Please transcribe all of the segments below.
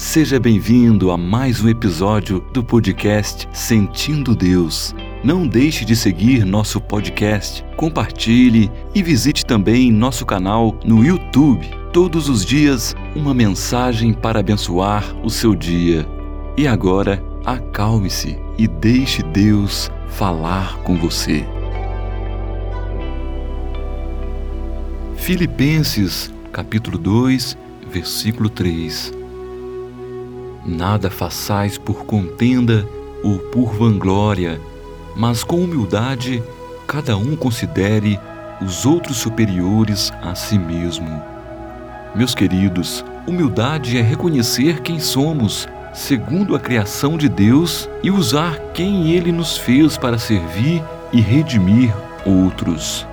Seja bem-vindo a mais um episódio do podcast Sentindo Deus. Não deixe de seguir nosso podcast, compartilhe e visite também nosso canal no YouTube. Todos os dias, uma mensagem para abençoar o seu dia. E agora, acalme-se e deixe Deus falar com você. Filipenses, capítulo 2, versículo 3. Nada façais por contenda ou por vanglória, mas com humildade cada um considere os outros superiores a si mesmo. Meus queridos, humildade é reconhecer quem somos, segundo a criação de Deus, e usar quem Ele nos fez para servir e redimir outros.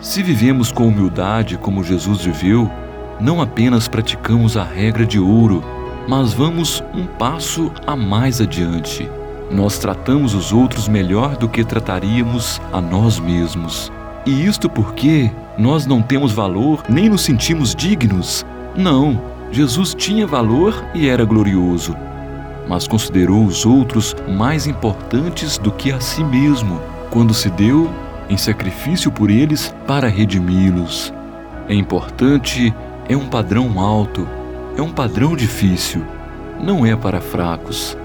Se vivemos com humildade como Jesus viveu, não apenas praticamos a regra de ouro, mas vamos um passo a mais adiante. Nós tratamos os outros melhor do que trataríamos a nós mesmos. E isto porque nós não temos valor nem nos sentimos dignos. Não, Jesus tinha valor e era glorioso, mas considerou os outros mais importantes do que a si mesmo, quando se deu em sacrifício por eles para redimi-los. É importante, é um padrão alto, é um padrão difícil, não é para fracos,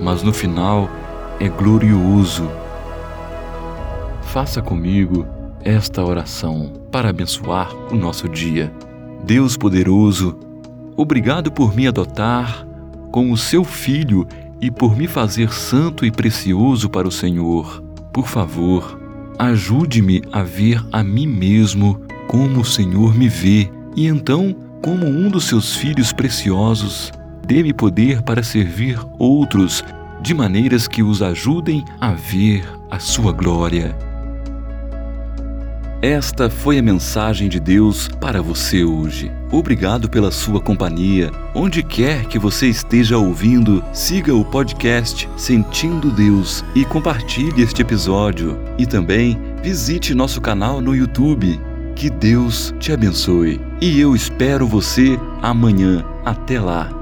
mas no final é glorioso. Faça comigo esta oração para abençoar o nosso dia. Deus poderoso, obrigado por me adotar como seu filho e por me fazer santo e precioso para o Senhor. Por favor, ajude-me a ver a mim mesmo como o Senhor me vê e então como um dos seus filhos preciosos. Dê-me poder para servir outros de maneiras que os ajudem a ver a sua glória. Esta foi a mensagem de Deus para você hoje. Obrigado pela sua companhia. Onde quer que você esteja ouvindo, siga o podcast Sentindo Deus e compartilhe este episódio. E também visite nosso canal no YouTube. Que Deus te abençoe. E eu espero você amanhã. Até lá.